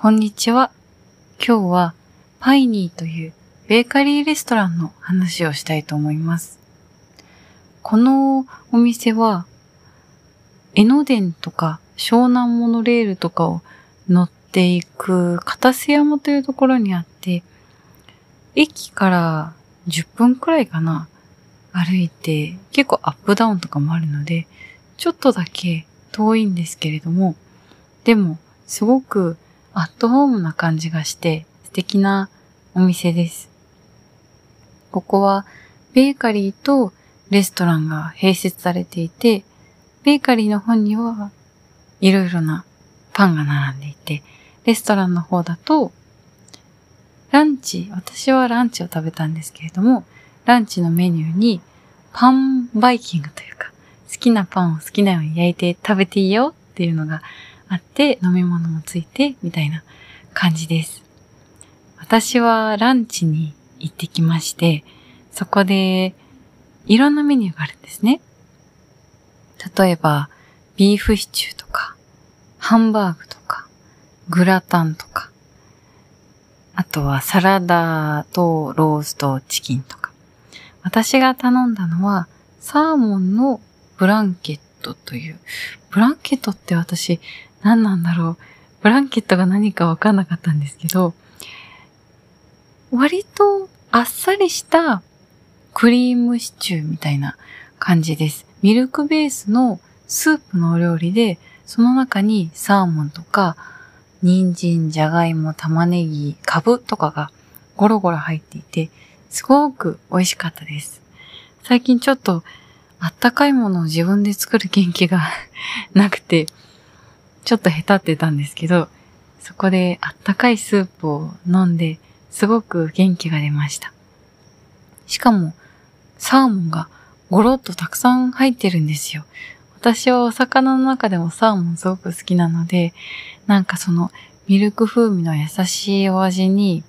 こんにちは。今日はパイニーというベーカリーレストランの話をしたいと思います。このお店は江ノ電とか湘南モノレールとかを乗っていく片瀬山というところにあって、駅から10分くらいかな、歩いて結構アップダウンとかもあるので、ちょっとだけ遠いんですけれども、でもすごくアットホームな感じがして素敵なお店です。ここはベーカリーとレストランが併設されていて、ベーカリーの方にはいろいろなパンが並んでいて、レストランの方だと、ランチ、私はランチを食べたんですけれども、ランチのメニューにパンバイキングというか、好きなパンを好きなように焼いて食べていいよっていうのがあって、飲み物もついて、みたいな感じです。私はランチに行ってきまして、そこでいろんなメニューがあるんですね。例えば、ビーフシチューとか、ハンバーグとか、グラタンとか、あとはサラダとローストチキンとか。私が頼んだのは、サーモンのブランケットという。ブランケットって私、何なんだろう。ブランケットが何かわかんなかったんですけど、割とあっさりしたクリームシチューみたいな感じです。ミルクベースのスープのお料理で、その中にサーモンとか、人参、じゃがいも、玉ねぎ、かぶとかがゴロゴロ入っていて、すごく美味しかったです。最近ちょっとあったかいものを自分で作る元気が なくて、ちょっと下手ってたんですけど、そこであったかいスープを飲んで、すごく元気が出ました。しかも、サーモンがゴロッとたくさん入ってるんですよ。私はお魚の中でもサーモンすごく好きなので、なんかそのミルク風味の優しいお味に、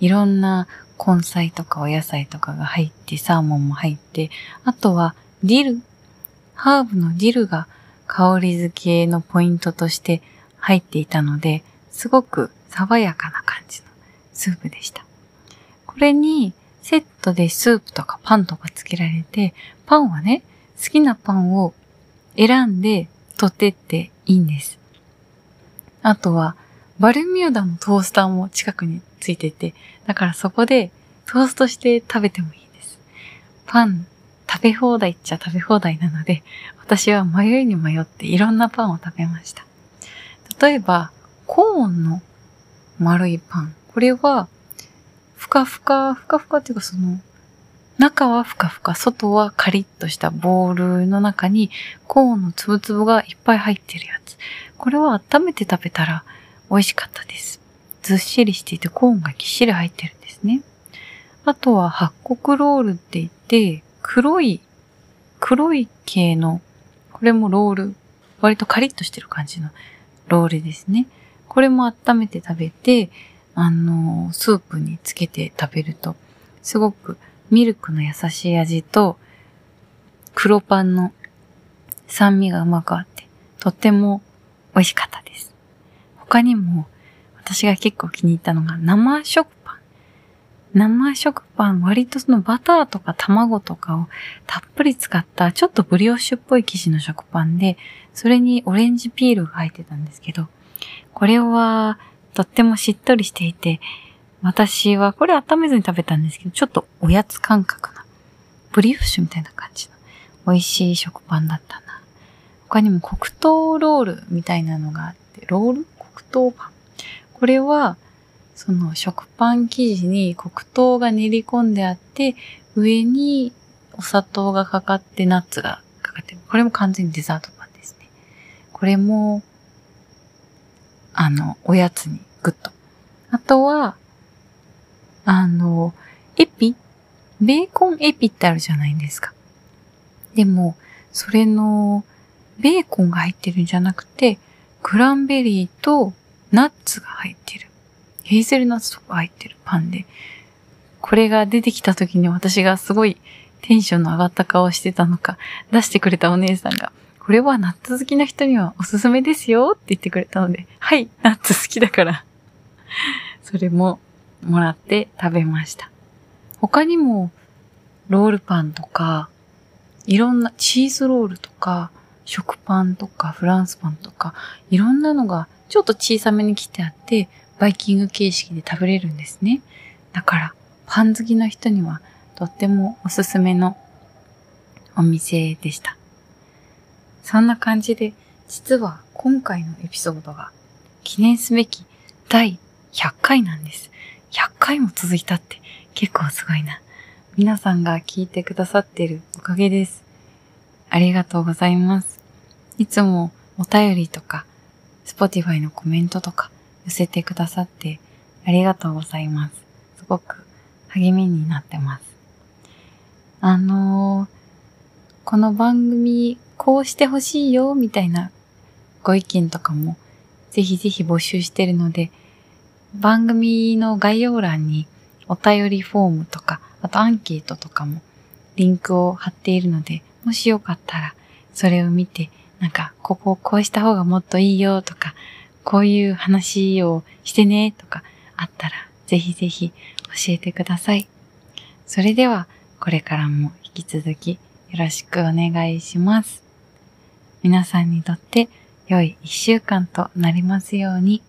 いろんな根菜とかお野菜とかが入って、サーモンも入って、あとはディル、ハーブのディルが香り付けのポイントとして入っていたので、すごく爽やかな感じのスープでした。これにセットでスープとかパンとかつけられて、パンはね、好きなパンを選んで取ってっていいんです。あとは、バルミューダのトースターも近くについてて、だからそこでトーストして食べてもいいです。パン食べ放題っちゃ食べ放題なので、私は迷いに迷っていろんなパンを食べました。例えば、コーンの丸いパン。これは、ふかふか、ふかふかっていうかその、中はふかふか、外はカリッとしたボールの中にコーンのつぶつぶがいっぱい入ってるやつ。これは温めて食べたら美味しかったです。ずっしりしていてコーンがぎっしり入ってるんですね。あとは八穀ロールって言って、黒い、黒い系の、これもロール。割とカリッとしてる感じのロールですね。これも温めて食べて、あの、スープにつけて食べると、すごくミルクの優しい味と、黒パンの酸味がうまくあって、とっても美味しかったです。他にも、私が結構気に入ったのが生食。生食パン、割とそのバターとか卵とかをたっぷり使った、ちょっとブリオッシュっぽい生地の食パンで、それにオレンジピールが入ってたんですけど、これはとってもしっとりしていて、私はこれ温めずに食べたんですけど、ちょっとおやつ感覚な、ブリオッシュみたいな感じの美味しい食パンだったな。他にも黒糖ロールみたいなのがあって、ロール？黒糖パン。これは、その食パン生地に黒糖が練り込んであって、上にお砂糖がかかってナッツがかかってる。これも完全にデザートパンですね。これも、あの、おやつにグッと。あとは、あの、エピ？ベーコンエピってあるじゃないですか。でも、それの、ベーコンが入ってるんじゃなくて、クランベリーとナッツが入ってる。ヘーゼルナッツとか入ってるパンで、これが出てきた時に私がすごいテンションの上がった顔してたのか、出してくれたお姉さんが、これはナッツ好きな人にはおすすめですよって言ってくれたので、はい、ナッツ好きだからそれももらって食べました。他にも、ロールパンとか、いろんなチーズロールとか、食パンとかフランスパンとか、いろんなのがちょっと小さめに切ってあって、バイキング形式で食べれるんですね。だから、パン好きの人にはとってもおすすめのお店でした。そんな感じで、実は今回のエピソードが記念すべき第100回なんです。100回も続いたって結構すごいな。皆さんが聞いてくださってるおかげです。ありがとうございます。いつもお便りとか、Spotify のコメントとか寄せてくださってありがとうございます。すごく励みになってます。あのー、この番組こうしてほしいよみたいなご意見とかもぜひぜひ募集してるので、番組の概要欄にお便りフォームとか、あとアンケートとかもリンクを貼っているので、もしよかったらそれを見て、なんか、ここをこうした方がもっといいよとか、こういう話をしてねとかあったら、ぜひぜひ教えてください。それでは、これからも引き続きよろしくお願いします。皆さんにとって良い一週間となりますように。